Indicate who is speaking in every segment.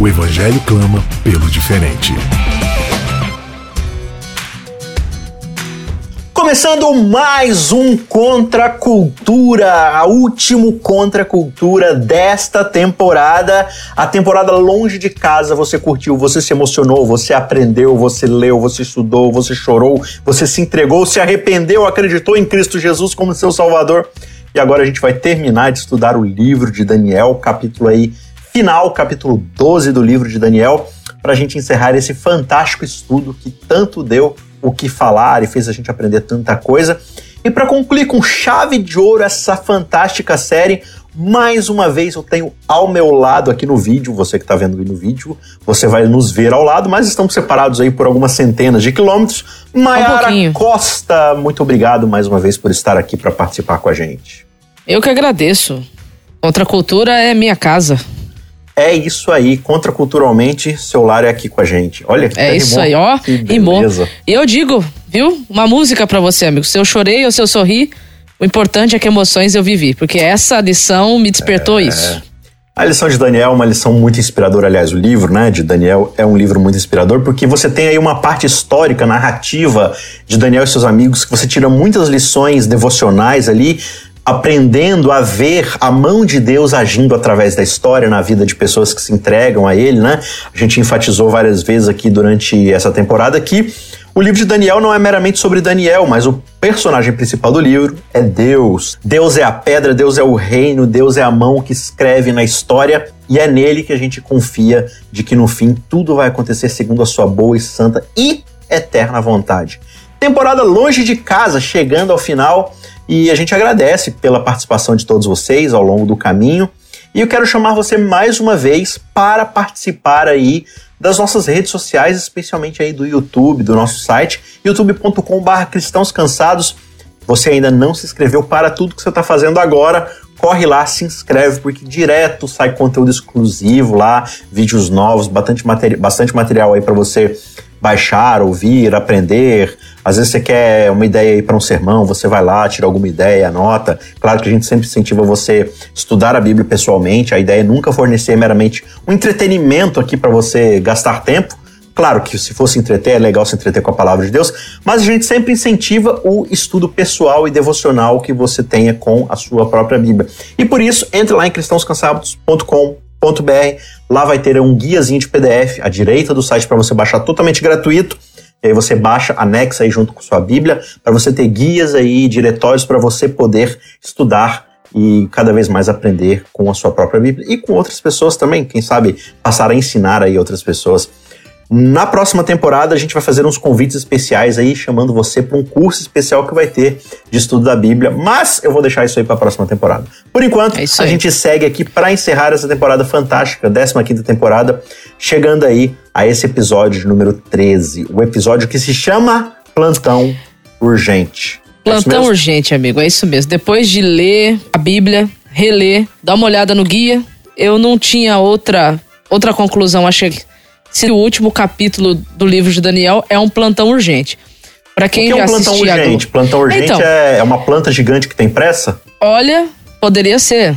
Speaker 1: O Evangelho clama pelo diferente.
Speaker 2: Começando mais um Contra a Cultura, o último Contra a Cultura desta temporada. A temporada longe de casa, você curtiu, você se emocionou, você aprendeu, você leu, você estudou, você chorou, você se entregou, se arrependeu, acreditou em Cristo Jesus como seu Salvador. E agora a gente vai terminar de estudar o livro de Daniel, capítulo aí final, capítulo 12 do livro de Daniel, para a gente encerrar esse fantástico estudo que tanto deu o que falar e fez a gente aprender tanta coisa. E para concluir com chave de ouro essa fantástica série, mais uma vez eu tenho ao meu lado aqui no vídeo, você que está vendo no vídeo, você vai nos ver ao lado, mas estamos separados aí por algumas centenas de quilômetros. Maiara um Costa, muito obrigado mais uma vez por estar aqui para participar com a gente.
Speaker 3: Eu que agradeço. Contra a cultura é minha casa.
Speaker 2: É isso aí, contraculturalmente, seu lar é aqui com a gente. Olha,
Speaker 3: é isso aí, ó, rimou. E eu digo, viu? Uma música para você, amigo. Se eu chorei ou se eu sorri, o importante é que emoções eu vivi, porque essa lição me despertou é... isso.
Speaker 2: A lição de Daniel é uma lição muito inspiradora, aliás, o livro, né, de Daniel é um livro muito inspirador, porque você tem aí uma parte histórica, narrativa de Daniel e seus amigos, que você tira muitas lições devocionais ali, aprendendo a ver a mão de Deus agindo através da história na vida de pessoas que se entregam a Ele, né? A gente enfatizou várias vezes aqui durante essa temporada que o livro de Daniel não é meramente sobre Daniel, mas o personagem principal do livro é Deus. Deus é a pedra, Deus é o reino, Deus é a mão que escreve na história e é nele que a gente confia de que no fim tudo vai acontecer segundo a sua boa e santa e eterna vontade. Temporada longe de casa, chegando ao final. E a gente agradece pela participação de todos vocês ao longo do caminho. E eu quero chamar você mais uma vez para participar aí das nossas redes sociais, especialmente aí do YouTube, do nosso site, youtube.com.br cristãos cansados. Você ainda não se inscreveu para tudo que você está fazendo agora, corre lá, se inscreve, porque direto sai conteúdo exclusivo lá, vídeos novos, bastante, materi bastante material aí para você baixar, ouvir, aprender. Às vezes você quer uma ideia para um sermão, você vai lá, tira alguma ideia, anota. Claro que a gente sempre incentiva você estudar a Bíblia pessoalmente. A ideia é nunca fornecer meramente um entretenimento aqui para você gastar tempo. Claro que se fosse entreter, é legal se entreter com a palavra de Deus, mas a gente sempre incentiva o estudo pessoal e devocional que você tenha com a sua própria Bíblia. E por isso, entre lá em cristãoscansados.com Lá vai ter um guiazinho de PDF à direita do site para você baixar totalmente gratuito. E aí você baixa, anexa aí junto com sua Bíblia, para você ter guias aí, diretórios para você poder estudar e cada vez mais aprender com a sua própria Bíblia e com outras pessoas também, quem sabe passar a ensinar aí outras pessoas na próxima temporada, a gente vai fazer uns convites especiais aí, chamando você para um curso especial que vai ter de estudo da Bíblia, mas eu vou deixar isso aí para a próxima temporada. Por enquanto, é a gente segue aqui para encerrar essa temporada fantástica, 15 temporada, chegando aí a esse episódio número 13, o episódio que se chama Plantão Urgente.
Speaker 3: É Plantão é urgente, amigo, é isso mesmo. Depois de ler a Bíblia, reler, dar uma olhada no guia, eu não tinha outra outra conclusão a chegar se o último capítulo do livro de Daniel é um plantão urgente. Para quem
Speaker 2: o que
Speaker 3: já
Speaker 2: é um plantão urgente? Plantão urgente então, é uma planta gigante que tem pressa?
Speaker 3: Olha, poderia ser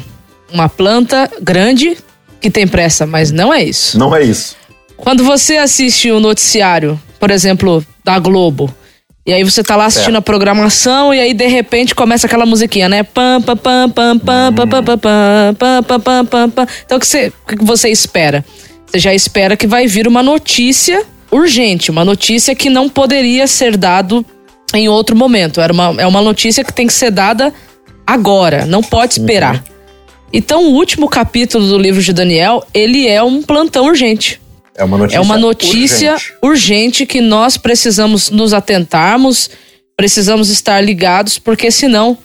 Speaker 3: uma planta grande que tem pressa, mas não é isso.
Speaker 2: Não é isso.
Speaker 3: Quando você assiste o um noticiário, por exemplo, da Globo, e aí você tá lá assistindo é. a programação e aí de repente começa aquela musiquinha, né? Pam pam pam pam pam pam pam pam pam pam pam. Então o que você, o que você espera? Você já espera que vai vir uma notícia urgente, uma notícia que não poderia ser dado em outro momento. Era uma, é uma notícia que tem que ser dada agora, não pode esperar. Uhum. Então, o último capítulo do livro de Daniel, ele é um plantão urgente.
Speaker 2: É uma notícia,
Speaker 3: é uma notícia urgente. urgente que nós precisamos nos atentarmos, precisamos estar ligados, porque senão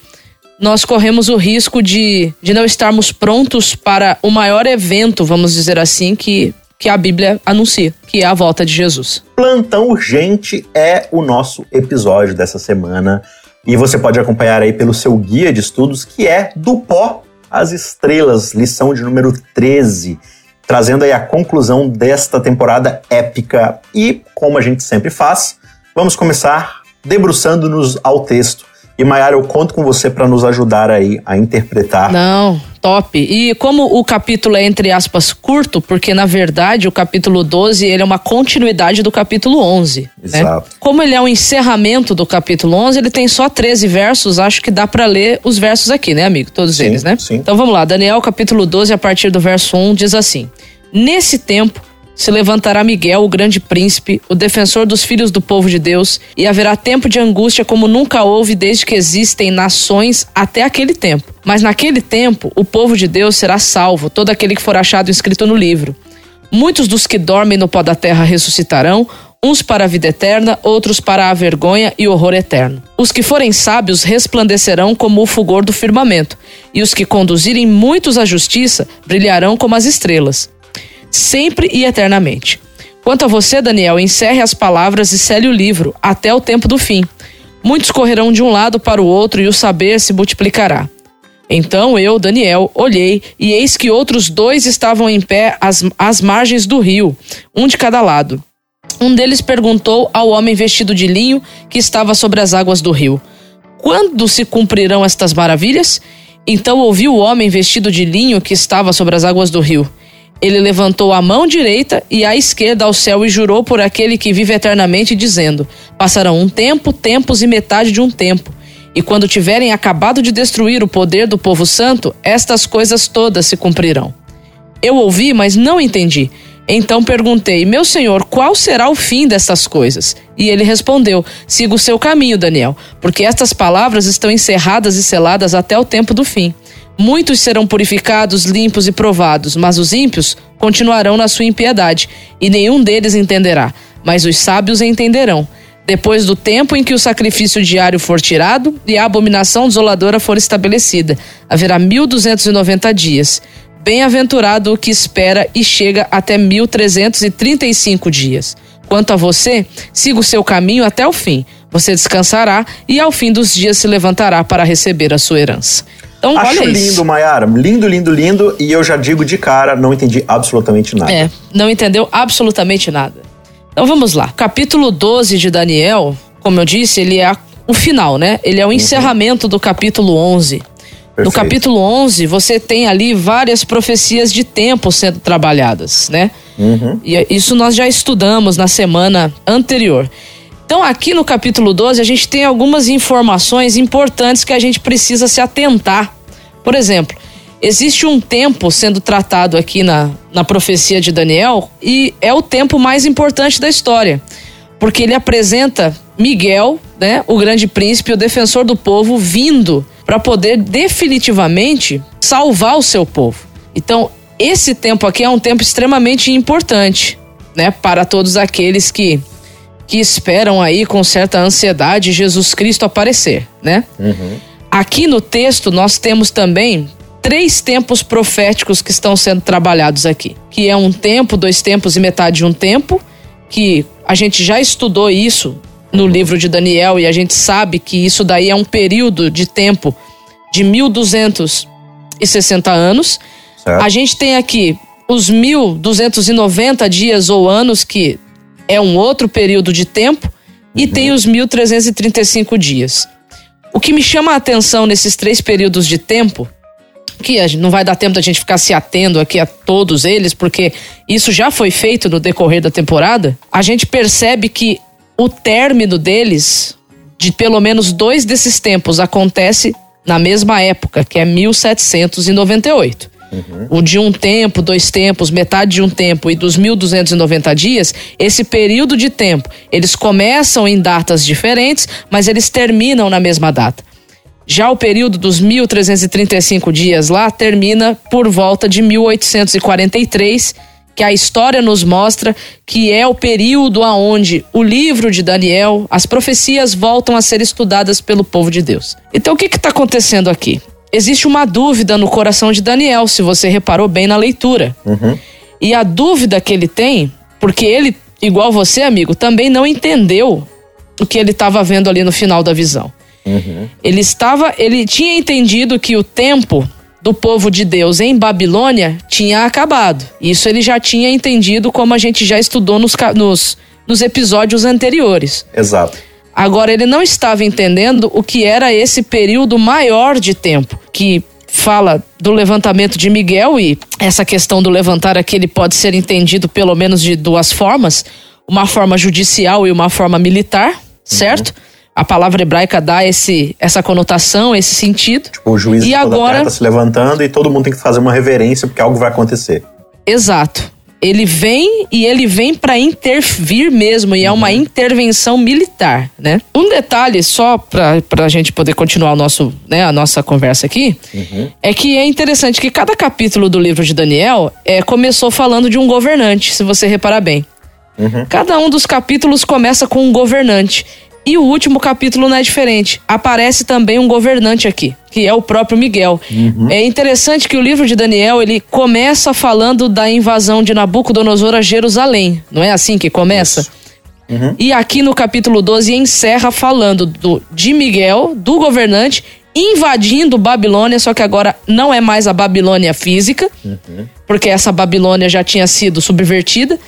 Speaker 3: nós corremos o risco de, de não estarmos prontos para o maior evento, vamos dizer assim, que, que a Bíblia anuncia, que é a volta de Jesus.
Speaker 2: Plantão Urgente é o nosso episódio dessa semana. E você pode acompanhar aí pelo seu guia de estudos, que é Do Pó às Estrelas, lição de número 13, trazendo aí a conclusão desta temporada épica. E, como a gente sempre faz, vamos começar debruçando-nos ao texto e Maiara, eu conto com você para nos ajudar aí a interpretar.
Speaker 3: Não, top. E como o capítulo é entre aspas curto, porque na verdade o capítulo 12 ele é uma continuidade do capítulo 11. Né? Exato. Né? Como ele é um encerramento do capítulo 11, ele tem só 13 versos, acho que dá para ler os versos aqui, né, amigo? Todos sim, eles, né? Sim. Então vamos lá, Daniel capítulo 12 a partir do verso 1 diz assim: Nesse tempo se levantará Miguel, o grande príncipe, o defensor dos filhos do povo de Deus, e haverá tempo de angústia como nunca houve desde que existem nações até aquele tempo. Mas naquele tempo, o povo de Deus será salvo, todo aquele que for achado escrito no livro. Muitos dos que dormem no pó da terra ressuscitarão, uns para a vida eterna, outros para a vergonha e horror eterno. Os que forem sábios resplandecerão como o fulgor do firmamento, e os que conduzirem muitos à justiça brilharão como as estrelas sempre e eternamente. Quanto a você, Daniel, encerre as palavras e cele o livro, até o tempo do fim. Muitos correrão de um lado para o outro e o saber se multiplicará. Então eu, Daniel, olhei, e eis que outros dois estavam em pé às, às margens do rio, um de cada lado. Um deles perguntou ao homem vestido de linho que estava sobre as águas do rio: Quando se cumprirão estas maravilhas? Então ouvi o homem vestido de linho que estava sobre as águas do rio. Ele levantou a mão direita e a esquerda ao céu e jurou por aquele que vive eternamente, dizendo: Passarão um tempo, tempos e metade de um tempo. E quando tiverem acabado de destruir o poder do povo santo, estas coisas todas se cumprirão. Eu ouvi, mas não entendi. Então perguntei: Meu senhor, qual será o fim destas coisas? E ele respondeu: Siga o seu caminho, Daniel, porque estas palavras estão encerradas e seladas até o tempo do fim. Muitos serão purificados, limpos e provados, mas os ímpios continuarão na sua impiedade, e nenhum deles entenderá, mas os sábios entenderão. Depois do tempo em que o sacrifício diário for tirado e a abominação desoladora for estabelecida, haverá mil duzentos e noventa dias. Bem-aventurado o que espera e chega até mil trezentos e trinta e cinco dias. Quanto a você, siga o seu caminho até o fim. Você descansará e ao fim dos dias se levantará para receber a sua herança.
Speaker 2: Então, Acho lindo, isso. Mayara. Lindo, lindo, lindo. E eu já digo de cara, não entendi absolutamente nada.
Speaker 3: É, não entendeu absolutamente nada. Então vamos lá. Capítulo 12 de Daniel, como eu disse, ele é o final, né? Ele é o uhum. encerramento do capítulo 11. Perfeito. No capítulo 11, você tem ali várias profecias de tempo sendo trabalhadas, né? Uhum. E isso nós já estudamos na semana anterior. Então, aqui no capítulo 12, a gente tem algumas informações importantes que a gente precisa se atentar. Por exemplo, existe um tempo sendo tratado aqui na, na profecia de Daniel e é o tempo mais importante da história, porque ele apresenta Miguel, né, o grande príncipe, o defensor do povo, vindo para poder definitivamente salvar o seu povo. Então, esse tempo aqui é um tempo extremamente importante, né, para todos aqueles que que esperam aí com certa ansiedade Jesus Cristo aparecer, né? Uhum. Aqui no texto nós temos também três tempos proféticos que estão sendo trabalhados aqui, que é um tempo, dois tempos e metade de um tempo, que a gente já estudou isso no livro de Daniel e a gente sabe que isso daí é um período de tempo de 1260 anos. Certo. A gente tem aqui os 1290 dias ou anos que é um outro período de tempo e uhum. tem os 1335 dias. O que me chama a atenção nesses três períodos de tempo, que não vai dar tempo da gente ficar se atendo aqui a todos eles, porque isso já foi feito no decorrer da temporada, a gente percebe que o término deles, de pelo menos dois desses tempos, acontece na mesma época, que é 1798. Uhum. O de um tempo, dois tempos, metade de um tempo e dos 1.290 dias, esse período de tempo, eles começam em datas diferentes, mas eles terminam na mesma data. Já o período dos 1.335 dias lá termina por volta de 1843, que a história nos mostra que é o período aonde o livro de Daniel, as profecias voltam a ser estudadas pelo povo de Deus. Então o que está acontecendo aqui? Existe uma dúvida no coração de Daniel, se você reparou bem na leitura.
Speaker 2: Uhum.
Speaker 3: E a dúvida que ele tem, porque ele, igual você, amigo, também não entendeu o que ele estava vendo ali no final da visão.
Speaker 2: Uhum.
Speaker 3: Ele estava, ele tinha entendido que o tempo do povo de Deus em Babilônia tinha acabado. Isso ele já tinha entendido, como a gente já estudou nos, nos, nos episódios anteriores.
Speaker 2: Exato.
Speaker 3: Agora, ele não estava entendendo o que era esse período maior de tempo, que fala do levantamento de Miguel, e essa questão do levantar aqui ele pode ser entendido pelo menos de duas formas: uma forma judicial e uma forma militar, certo? Uhum a palavra hebraica dá esse, essa conotação, esse sentido.
Speaker 2: Tipo, o juiz
Speaker 3: e agora
Speaker 2: está se levantando e todo mundo tem que fazer uma reverência porque algo vai acontecer.
Speaker 3: Exato. Ele vem e ele vem para intervir mesmo, e é uma uhum. intervenção militar, né? Um detalhe só para a gente poder continuar o nosso, né, a nossa conversa aqui,
Speaker 2: uhum.
Speaker 3: é que é interessante que cada capítulo do livro de Daniel é, começou falando de um governante, se você reparar bem.
Speaker 2: Uhum.
Speaker 3: Cada um dos capítulos começa com um governante. E o último capítulo não é diferente. Aparece também um governante aqui, que é o próprio Miguel.
Speaker 2: Uhum.
Speaker 3: É interessante que o livro de Daniel, ele começa falando da invasão de Nabucodonosor a Jerusalém. Não é assim que começa?
Speaker 2: Uhum.
Speaker 3: E aqui no capítulo 12 encerra falando do, de Miguel, do governante, invadindo Babilônia, só que agora não é mais a Babilônia física,
Speaker 2: uhum.
Speaker 3: porque essa Babilônia já tinha sido subvertida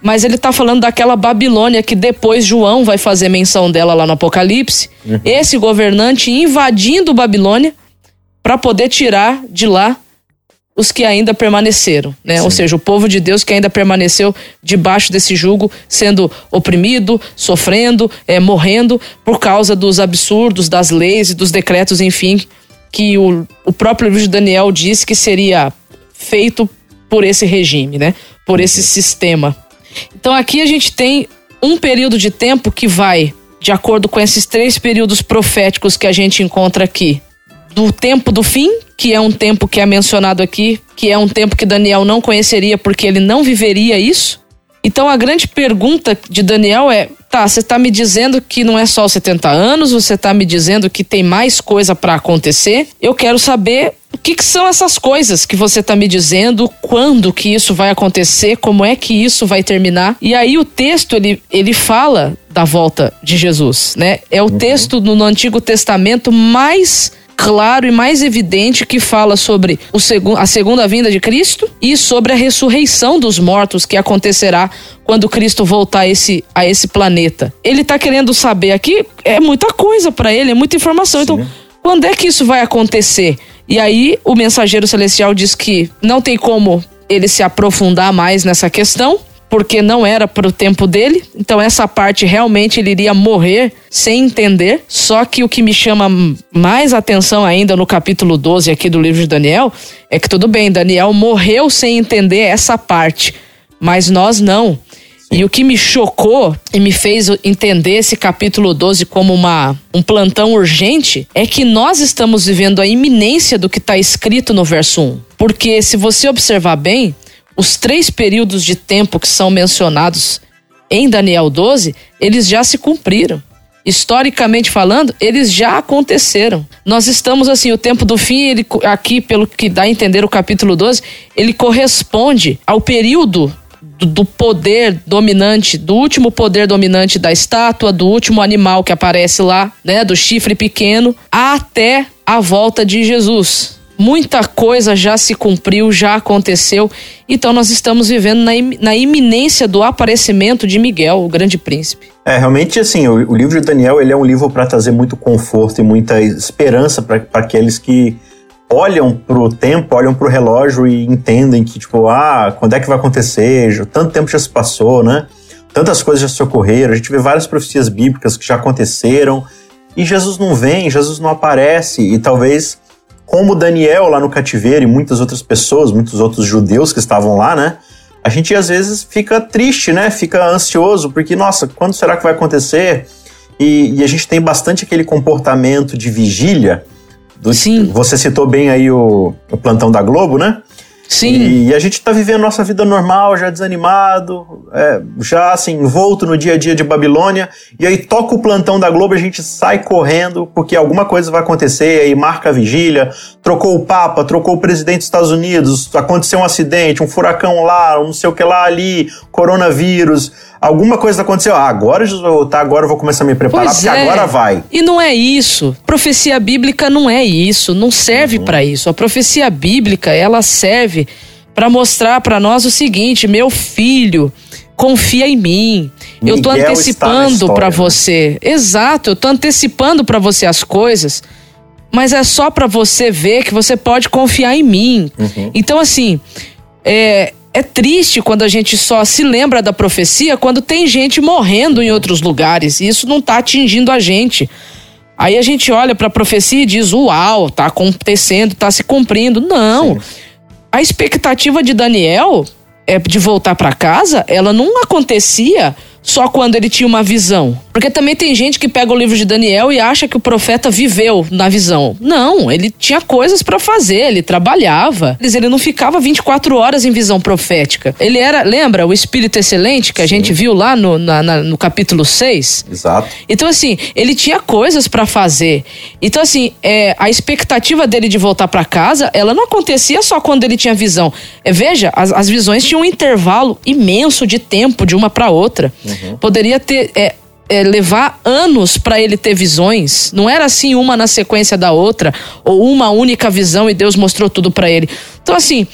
Speaker 3: mas ele está falando daquela Babilônia que depois João vai fazer menção dela lá no Apocalipse.
Speaker 2: Uhum.
Speaker 3: Esse governante invadindo Babilônia para poder tirar de lá os que ainda permaneceram, né? Ou seja, o povo de Deus que ainda permaneceu debaixo desse jugo, sendo oprimido, sofrendo, é, morrendo por causa dos absurdos, das leis e dos decretos, enfim, que o, o próprio livro de Daniel diz que seria feito por esse regime, né? Por esse sistema. Então aqui a gente tem um período de tempo que vai, de acordo com esses três períodos proféticos que a gente encontra aqui, do tempo do fim, que é um tempo que é mencionado aqui, que é um tempo que Daniel não conheceria porque ele não viveria isso. Então a grande pergunta de Daniel é: tá, você está me dizendo que não é só os 70 anos, você está me dizendo que tem mais coisa para acontecer. Eu quero saber o que, que, são essas coisas que você está me dizendo, quando que isso vai acontecer, como é que isso vai terminar. E aí o texto ele, ele fala da volta de Jesus, né? É o uhum. texto no Antigo Testamento mais claro e mais evidente que fala sobre o segu a segunda vinda de Cristo e sobre a ressurreição dos mortos que acontecerá quando Cristo voltar a esse, a esse planeta. Ele está querendo saber aqui, é muita coisa para ele, é muita informação. Então, Sim. Então, quando é que isso vai acontecer? E aí o mensageiro celestial diz que não tem como ele se aprofundar mais nessa questão, porque não era para o tempo dele. Então essa parte realmente ele iria morrer sem entender. Só que o que me chama mais atenção ainda no capítulo 12 aqui do livro de Daniel é que tudo bem, Daniel morreu sem entender essa parte, mas nós não. E o que me chocou e me fez entender esse capítulo 12 como uma, um plantão urgente é que nós estamos vivendo a iminência do que está escrito no verso 1. Porque se você observar bem, os três períodos de tempo que são mencionados em Daniel 12, eles já se cumpriram. Historicamente falando, eles já aconteceram. Nós estamos assim, o tempo do fim, ele aqui, pelo que dá a entender o capítulo 12, ele corresponde ao período do, poder dominante, do último poder dominante da estátua, do último animal que aparece lá, né, do chifre pequeno, até a volta de Jesus. Muita coisa já se cumpriu, já aconteceu, então nós estamos vivendo na, na iminência do aparecimento de Miguel, o grande príncipe.
Speaker 2: É, realmente, assim, o, o livro de Daniel ele é um livro para trazer muito conforto e muita esperança para aqueles que olham pro tempo, olham pro relógio e entendem que, tipo, ah, quando é que vai acontecer? Tanto tempo já se passou, né? Tantas coisas já se ocorreram. A gente vê várias profecias bíblicas que já aconteceram e Jesus não vem, Jesus não aparece. E talvez, como Daniel lá no cativeiro e muitas outras pessoas, muitos outros judeus que estavam lá, né? A gente às vezes fica triste, né? Fica ansioso, porque, nossa, quando será que vai acontecer? E, e a gente tem bastante aquele comportamento de vigília
Speaker 3: do, Sim.
Speaker 2: Você citou bem aí o, o plantão da Globo, né?
Speaker 3: Sim.
Speaker 2: E a gente tá vivendo nossa vida normal, já desanimado, é, já assim, envolto no dia a dia de Babilônia, e aí toca o plantão da Globo, a gente sai correndo, porque alguma coisa vai acontecer, aí marca a vigília, trocou o Papa, trocou o presidente dos Estados Unidos, aconteceu um acidente, um furacão lá, um não sei o que lá ali, coronavírus, alguma coisa aconteceu. Ah, agora Jesus vai voltar, agora eu vou começar a me preparar,
Speaker 3: Pois
Speaker 2: porque
Speaker 3: é.
Speaker 2: agora vai.
Speaker 3: E não é isso. Profecia bíblica não é isso, não serve pra isso. A profecia bíblica, ela serve pra mostrar pra nós o seguinte, meu filho, confia em mim. eu tô
Speaker 2: Miguel está na
Speaker 3: antecipando pra
Speaker 2: né?
Speaker 3: você. Exato, eu tô antecipando pra você as coisas. Mas é só pra você ver que você pode confiar em mim.
Speaker 2: Uhum.
Speaker 3: Então assim, é, é triste quando a gente só se lembra da profecia quando tem gente morrendo em outros lugares. E isso não tá atingindo a gente. Aí a gente olha pra profecia e diz: Uau, tá acontecendo, tá se cumprindo. Não. A expectativa de Daniel é de voltar pra casa, ela não acontecia só quando ele tinha uma visão. Porque também tem gente que pega o livro de Daniel e acha que o profeta viveu na visão. Não, ele tinha coisas pra fazer, ele trabalhava. Ele não ficava 24 horas em visão profética. Ele era, lembra, o espírito excelente que a gente viu lá no, na- na- no capítulo 6?
Speaker 2: Exato.
Speaker 3: Então, assim, ele tinha coisas pra fazer. Então, assim, é, a expectativa dele de voltar pra casa, ela não acontecia só quando ele tinha visão. É, veja, as, as visões tinham um intervalo imenso de tempo de uma pra outra. Poderia ter. é, é, levar anos pra ele ter visões. Não era assim uma na sequência da outra, ou uma única visão e Deus mostrou tudo pra ele. Então, assim,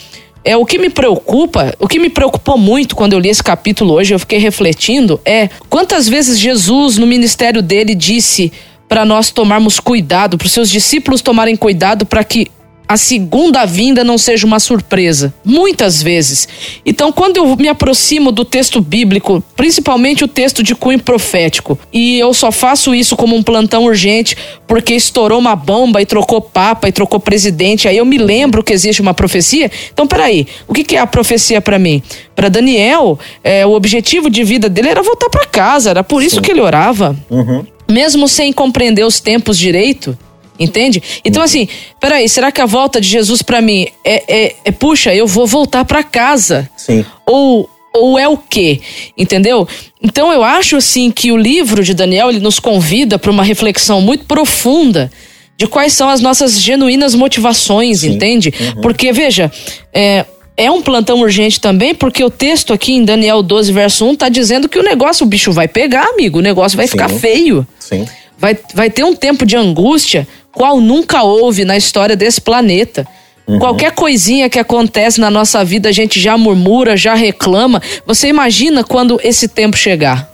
Speaker 3: é o que me preocupa, o que me preocupou muito quando eu li esse capítulo hoje, eu fiquei refletindo, é quantas vezes Jesus no ministério dele disse para nós tomarmos cuidado, para os seus discípulos tomarem cuidado para que a segunda vinda não seja uma surpresa. Muitas vezes. Então, quando eu me aproximo do texto bíblico, principalmente o texto de cunho profético, e eu só faço isso como um plantão urgente porque estourou uma bomba e trocou papa e trocou presidente, aí eu me lembro que existe uma profecia. Então, peraí, o que é a profecia para mim? Para Daniel, é, o objetivo de vida dele era voltar para casa, era por isso que ele orava. Mesmo sem compreender os tempos direito. Entende? Então, assim, peraí, será que a volta de Jesus pra mim é, é, é, puxa, eu vou voltar pra casa?
Speaker 2: Sim.
Speaker 3: Ou, ou é o quê? Entendeu? Então, eu acho, assim, que o livro de Daniel ele nos convida para uma reflexão muito profunda de quais são as nossas genuínas motivações, entende? Porque, veja, é, é um plantão urgente também, porque o texto aqui em Daniel 12, verso 1, tá dizendo que o negócio, o bicho vai pegar, amigo, o negócio vai
Speaker 2: Sim.
Speaker 3: ficar feio
Speaker 2: Sim.
Speaker 3: Vai, vai ter um tempo de angústia qual nunca houve na história desse planeta. Qualquer coisinha que acontece na nossa vida, a gente já murmura, já reclama. Você imagina quando esse tempo chegar?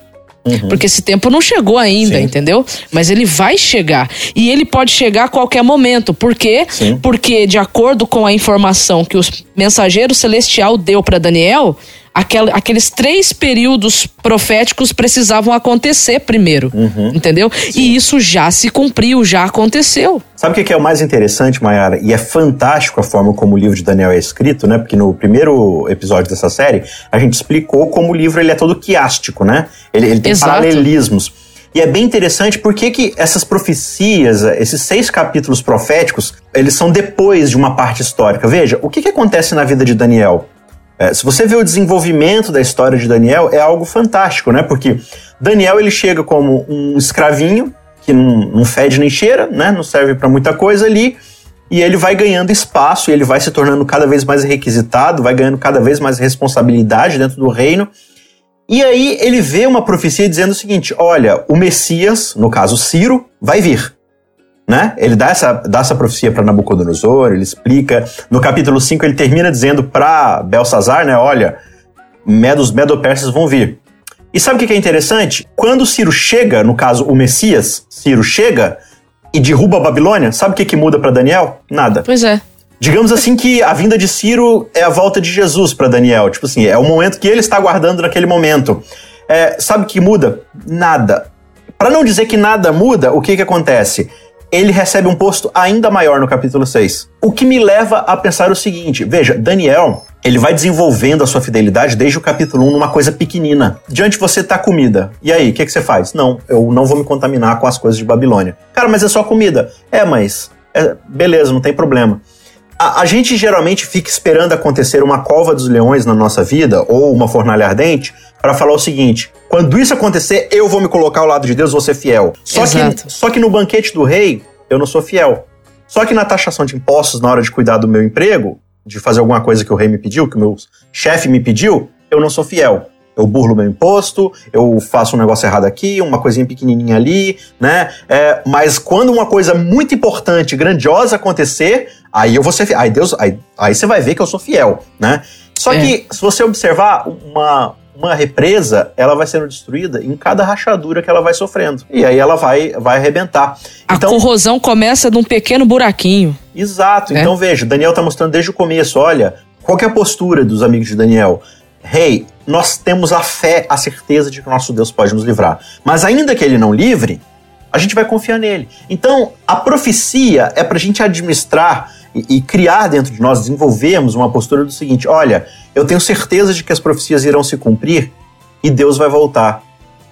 Speaker 3: Porque esse tempo não chegou ainda,
Speaker 2: Sim.
Speaker 3: entendeu? Mas ele vai chegar. E ele pode chegar a qualquer momento. Por quê?
Speaker 2: Sim.
Speaker 3: Porque, de acordo com a informação que o mensageiro celestial deu para Daniel, aquel- aqueles três períodos proféticos precisavam acontecer primeiro. Entendeu? E isso já se cumpriu, já aconteceu.
Speaker 2: Sabe o que que é o mais interessante, Mayara? E é fantástico a forma como o livro de Daniel é escrito, né? Porque no primeiro episódio dessa série, a gente explicou como o livro ele é todo quiástico, né? Ele, ele tem
Speaker 3: Exato.
Speaker 2: paralelismos. E é bem interessante porque que essas profecias, esses seis capítulos proféticos, eles são depois de uma parte histórica. Veja, o que, que acontece na vida de Daniel? É, se você vê o desenvolvimento da história de Daniel, é algo fantástico, né? Porque Daniel ele chega como um escravinho que não, não fede nem cheira, né? Não serve para muita coisa ali. E ele vai ganhando espaço, e ele vai se tornando cada vez mais requisitado, vai ganhando cada vez mais responsabilidade dentro do reino. E aí ele vê uma profecia dizendo o seguinte: olha, o Messias, no caso Ciro, vai vir. Né? Ele dá essa, dá essa profecia para Nabucodonosor, ele explica. No capítulo 5, ele termina dizendo para Belsazar, né? Olha, medos medo-persas vão vir. E sabe o que é interessante? Quando Ciro chega, no caso o Messias, Ciro chega e derruba a Babilônia, sabe o que, que muda para Daniel? Nada.
Speaker 3: Pois é.
Speaker 2: Digamos assim que a vinda de Ciro é a volta de Jesus para Daniel. Tipo assim, é o momento que ele está aguardando naquele momento. É, sabe o que muda? Nada. Para não dizer que nada muda, o que, que acontece? Ele recebe um posto ainda maior no capítulo 6. O que me leva a pensar o seguinte: veja, Daniel, ele vai desenvolvendo a sua fidelidade desde o capítulo 1 numa coisa pequenina. Diante você tá comida. E aí, o que, que você faz? Não, eu não vou me contaminar com as coisas de Babilônia. Cara, mas é só comida. É, mas. é, beleza, não tem problema. A, a, gente geralmente fica esperando acontecer uma cova dos leões na nossa vida, ou uma fornalha ardente, para falar o seguinte: quando isso acontecer, eu vou me colocar ao lado de Deus, vou ser fiel. Só, Exato. que, só que no banquete do rei, eu não sou fiel. Só que na taxação de impostos, na hora de cuidar do meu emprego, de fazer alguma coisa que o rei me pediu, que o meu chefe me pediu, eu não sou fiel. Eu burlo meu imposto, eu faço um negócio errado aqui, uma coisinha pequenininha ali, né? É, mas quando uma coisa muito importante, grandiosa acontecer, aí eu vou ser fiel. Aí Deus, aí, aí você vai ver que eu sou fiel, né? Só é. que se você observar uma, uma represa, ela vai sendo destruída em cada rachadura que ela vai sofrendo. E aí ela vai, vai arrebentar.
Speaker 3: A então, corrosão começa num pequeno buraquinho.
Speaker 2: Exato. É. Então veja, Daniel está mostrando desde o começo, olha, qual é a postura dos amigos de Daniel? Rei, hey, nós temos a fé, a certeza de que nosso Deus pode nos livrar. Mas ainda que ele não livre, a gente vai confiar nele. Então, a profecia é para a gente administrar e, e, criar dentro de nós, desenvolvermos uma postura do seguinte: olha, eu tenho certeza de que as profecias irão se cumprir e Deus vai voltar.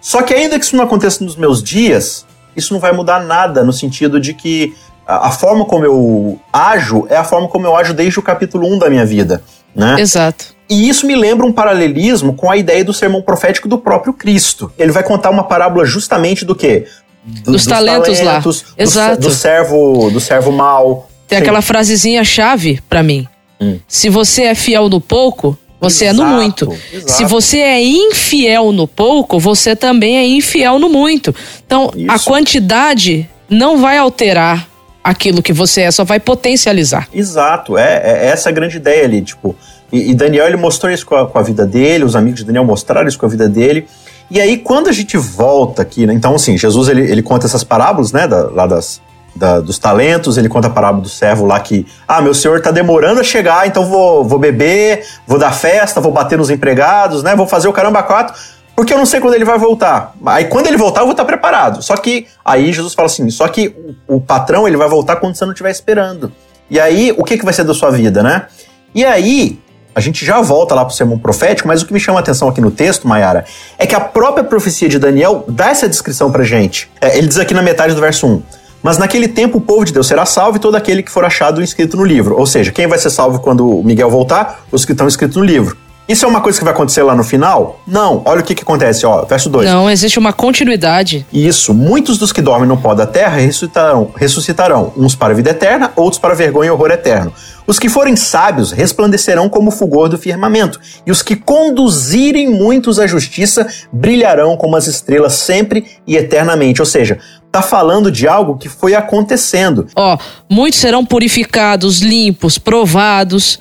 Speaker 2: Só que ainda que isso não aconteça nos meus dias, isso não vai mudar nada no sentido de que a, forma como eu ajo é a forma como eu ajo desde o capítulo 1 da minha vida, né?
Speaker 3: Exato.
Speaker 2: E isso me lembra um paralelismo com a ideia do sermão profético do próprio Cristo. Ele vai contar uma parábola justamente do quê?
Speaker 3: Do, dos, dos, talentos, talentos lá.
Speaker 2: Do, Exato. Do servo, do servo mal.
Speaker 3: Tem Sim. aquela frasezinha chave para mim. Hum. Se você é fiel no pouco, você exato, é no muito. Exato. Se você é infiel no pouco, você também é infiel no muito. Então, Isso. a quantidade não vai alterar aquilo que você é, só vai potencializar.
Speaker 2: Exato, é, é essa a grande ideia ali, tipo, e, e Daniel ele mostrou isso com a, com a, vida dele, os amigos de Daniel mostraram isso com a vida dele. E aí, quando a gente volta aqui, né, então assim, Jesus ele, ele conta essas parábolas, né, da, lá das, da, dos talentos, ele conta a parábola do servo lá que, ah, meu senhor tá demorando a chegar, então vou, vou beber, vou dar festa, vou bater nos empregados, né, vou fazer o caramba quatro, porque eu não sei quando ele vai voltar. Aí quando ele voltar, eu vou estar preparado. Só que aí Jesus fala assim, só que o, o patrão ele vai voltar quando você não estiver esperando. E aí, o que, que vai ser da sua vida, né? E aí, a gente já volta lá para o sermão profético, mas o que me chama a atenção aqui no texto, Mayara, é que a própria profecia de Daniel dá essa descrição para gente. É, ele diz aqui na metade do verso 1. Mas naquele tempo o povo de Deus será salvo e todo aquele que for achado inscrito no livro. Ou seja, quem vai ser salvo quando Miguel voltar? Os que estão inscritos no livro. Isso é uma coisa que vai acontecer lá no final? Não. Olha o que, que acontece, ó. Verso 2.
Speaker 3: Não, existe uma continuidade.
Speaker 2: Isso. Muitos dos que dormem no pó da terra ressuscitarão, ressuscitarão, uns para a vida eterna, outros para vergonha e horror eterno. Os que forem sábios resplandecerão como o fulgor do firmamento, e os que conduzirem muitos à justiça brilharão como as estrelas sempre e eternamente. Ou seja, tá falando de algo que foi acontecendo.
Speaker 3: Ó, muitos serão purificados, limpos, provados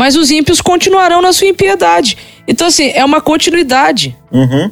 Speaker 3: mas os ímpios continuarão na sua impiedade. Então, assim, é uma continuidade.
Speaker 2: Uhum.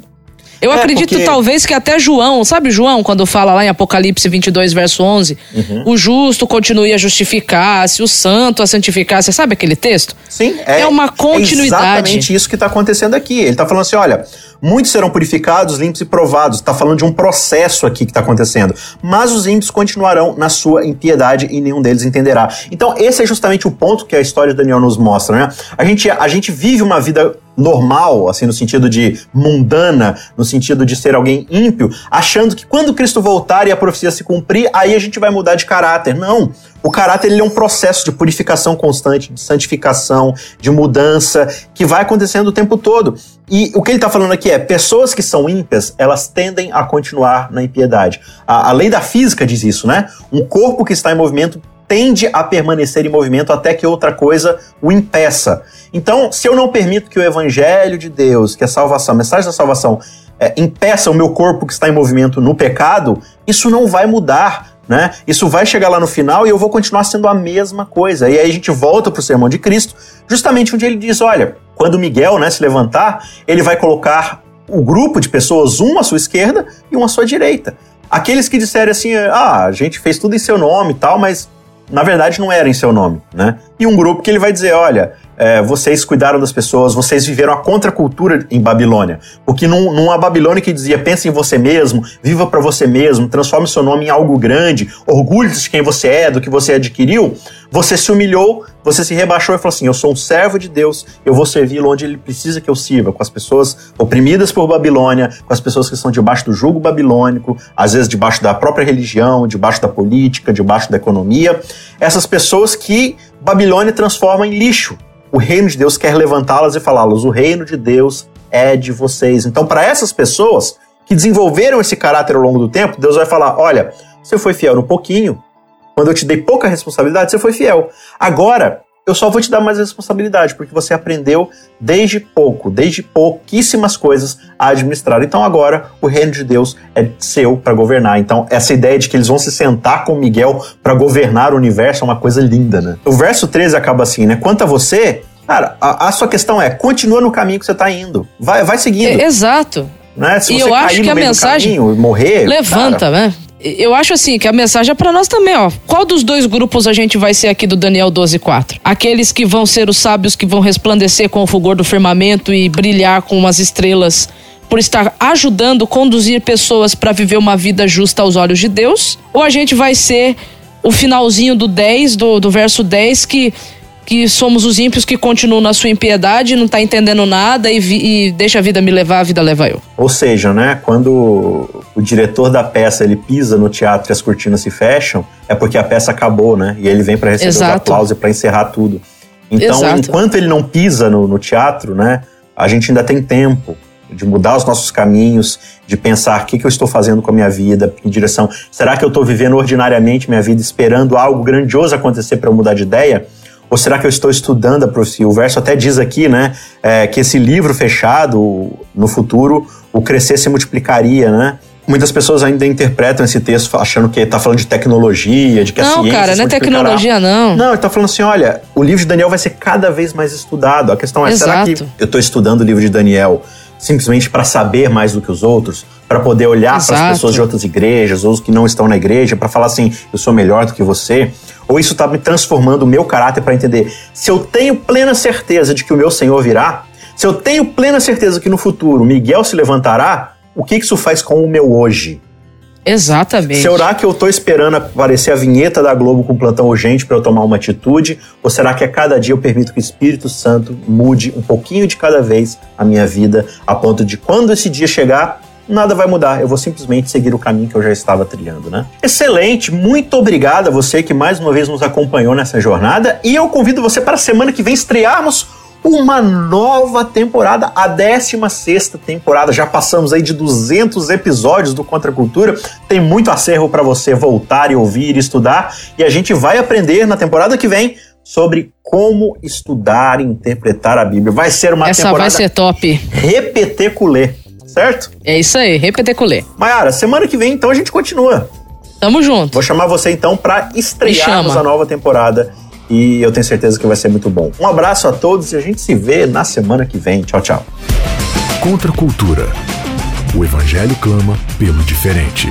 Speaker 3: Eu é, acredito porque... talvez que até João, sabe João, quando fala lá em Apocalipse 22, verso 11, uhum. o justo continue a justificar-se, o santo a santificar-se, sabe aquele texto?
Speaker 2: Sim,
Speaker 3: é, é uma continuidade.
Speaker 2: É exatamente isso que está acontecendo aqui. Ele está falando assim, olha, muitos serão purificados, limpos e provados. Está falando de um processo aqui que está acontecendo. Mas os ímpios continuarão na sua impiedade e nenhum deles entenderá. Então esse é justamente o ponto que a história de Daniel nos mostra, né? A gente, a gente vive uma vida normal, assim, no sentido de mundana, no sentido de ser alguém ímpio, achando que quando Cristo voltar e a profecia se cumprir, aí a gente vai mudar de caráter. Não. O caráter ele é um processo de purificação constante, de santificação, de mudança, que vai acontecendo o tempo todo. E o que ele está falando aqui é: pessoas que são ímpias, elas tendem a continuar na impiedade. A, a lei da física diz isso, né? Um corpo que está em movimento tende a permanecer em movimento até que outra coisa o impeça. Então, se eu não permito que o evangelho de Deus, que a salvação, a mensagem da salvação, é, impeça o meu corpo que está em movimento no pecado, isso não vai mudar. Né? Isso vai chegar lá no final e eu vou continuar sendo a mesma coisa. E aí a gente volta para o sermão de Cristo, justamente onde ele diz: olha, quando Miguel né, se levantar, ele vai colocar o grupo de pessoas, um à sua esquerda e um à sua direita. Aqueles que disserem assim, ah, a gente fez tudo em seu nome e tal, mas na verdade não era em seu nome, né? E um grupo que ele vai dizer, olha, é, vocês cuidaram das pessoas, vocês viveram a contracultura em Babilônia. Porque num, numa Babilônia que dizia, pense em você mesmo, viva para você mesmo, transforme seu nome em algo grande, orgulhe de quem você é, do que você adquiriu, você se humilhou, você se rebaixou e falou assim: Eu sou um servo de Deus, eu vou servi-lo onde ele precisa que eu sirva, com as pessoas oprimidas por Babilônia, com as pessoas que estão debaixo do jugo babilônico, às vezes debaixo da própria religião, debaixo da política, debaixo da economia. Essas pessoas que Babilônia transforma em lixo. O reino de Deus quer levantá-las e falá-las: o reino de Deus é de vocês. Então, para essas pessoas que desenvolveram esse caráter ao longo do tempo, Deus vai falar: olha, você foi fiel no pouquinho, quando eu te dei pouca responsabilidade, você foi fiel. Agora, eu só vou te dar mais responsabilidade, porque você aprendeu desde pouco, desde pouquíssimas coisas a administrar. Então agora o reino de Deus é seu para governar. Então essa ideia de que eles vão se sentar com Miguel para governar o universo é uma coisa linda, né? O verso 13 acaba assim, né? Quanto a você, cara, a, a sua questão é, continua no caminho que você está indo. Vai, vai seguindo.
Speaker 3: É, exato.
Speaker 2: Né? Se
Speaker 3: e
Speaker 2: você
Speaker 3: eu acho que a mensagem
Speaker 2: caminho, morrer,
Speaker 3: levanta,
Speaker 2: cara,
Speaker 3: né? Eu acho assim que a mensagem é para nós também, ó. Qual dos dois grupos a gente vai ser aqui do Daniel 12:4? Aqueles que vão ser os sábios que vão resplandecer com o fulgor do firmamento e brilhar com as estrelas por estar ajudando conduzir pessoas para viver uma vida justa aos olhos de Deus? Ou a gente vai ser o finalzinho do 10, do, do verso 10, que que somos os ímpios que continuam na sua impiedade, não tá entendendo nada e, vi, e, deixa a vida me levar, a vida leva eu.
Speaker 2: Ou seja, né, quando o diretor da peça ele pisa no teatro e as cortinas se fecham, é porque a peça acabou, né? E ele vem para receber Exato. os aplausos e para encerrar tudo. Então, Exato. enquanto ele não pisa no, no teatro, né, a gente ainda tem tempo de mudar os nossos caminhos, de pensar o que, que eu estou fazendo com a minha vida, em direção, será que eu estou vivendo ordinariamente minha vida esperando algo grandioso acontecer para eu mudar de ideia? Ou será que eu estou estudando a profecia? O verso até diz aqui, né, é, que esse livro fechado, no futuro, o crescer se multiplicaria, né? Muitas pessoas ainda interpretam esse texto achando que está falando de tecnologia, de que
Speaker 3: não,
Speaker 2: a ciência.
Speaker 3: Não, cara, não é tecnologia, não.
Speaker 2: Não, ele está falando assim: olha, o livro de Daniel vai ser cada vez mais estudado. A questão é: Exato. será que eu estou estudando o livro de Daniel simplesmente para saber mais do que os outros? Para poder olhar para as pessoas de outras igrejas, ou os que não estão na igreja, para falar assim: eu sou melhor do que você? Ou isso está me transformando o meu caráter para entender se eu tenho plena certeza de que o meu Senhor virá, se eu tenho plena certeza que no futuro Miguel se levantará, o que isso faz com o meu hoje?
Speaker 3: Exatamente.
Speaker 2: Será que eu estou esperando aparecer a vinheta da Globo com plantão urgente para eu tomar uma atitude? Ou será que a cada dia eu permito que o Espírito Santo mude um pouquinho de cada vez a minha vida, a ponto de quando esse dia chegar, nada vai mudar. Eu vou simplesmente seguir o caminho que eu já estava trilhando, né? Excelente, muito obrigado a você que mais uma vez nos acompanhou nessa jornada e eu convido você para a semana que vem estrearmos uma nova temporada, a 16 temporada. Já passamos aí de 200 episódios do Contra Cultura. Tem muito acervo para você voltar e ouvir e estudar. E a gente vai aprender na temporada que vem sobre como estudar e interpretar a Bíblia. Vai ser uma
Speaker 3: Essa
Speaker 2: temporada.
Speaker 3: Vai ser top.
Speaker 2: Repeteculê certo?
Speaker 3: É isso aí, repeteculê.
Speaker 2: Mayara, semana que vem então a gente continua.
Speaker 3: Tamo junto.
Speaker 2: Vou chamar você então para estrearmos a nova temporada e eu tenho certeza que vai ser muito bom. Um abraço a todos e a gente se vê na semana que vem. Tchau, tchau.
Speaker 1: Contra a cultura. O evangelho clama pelo diferente.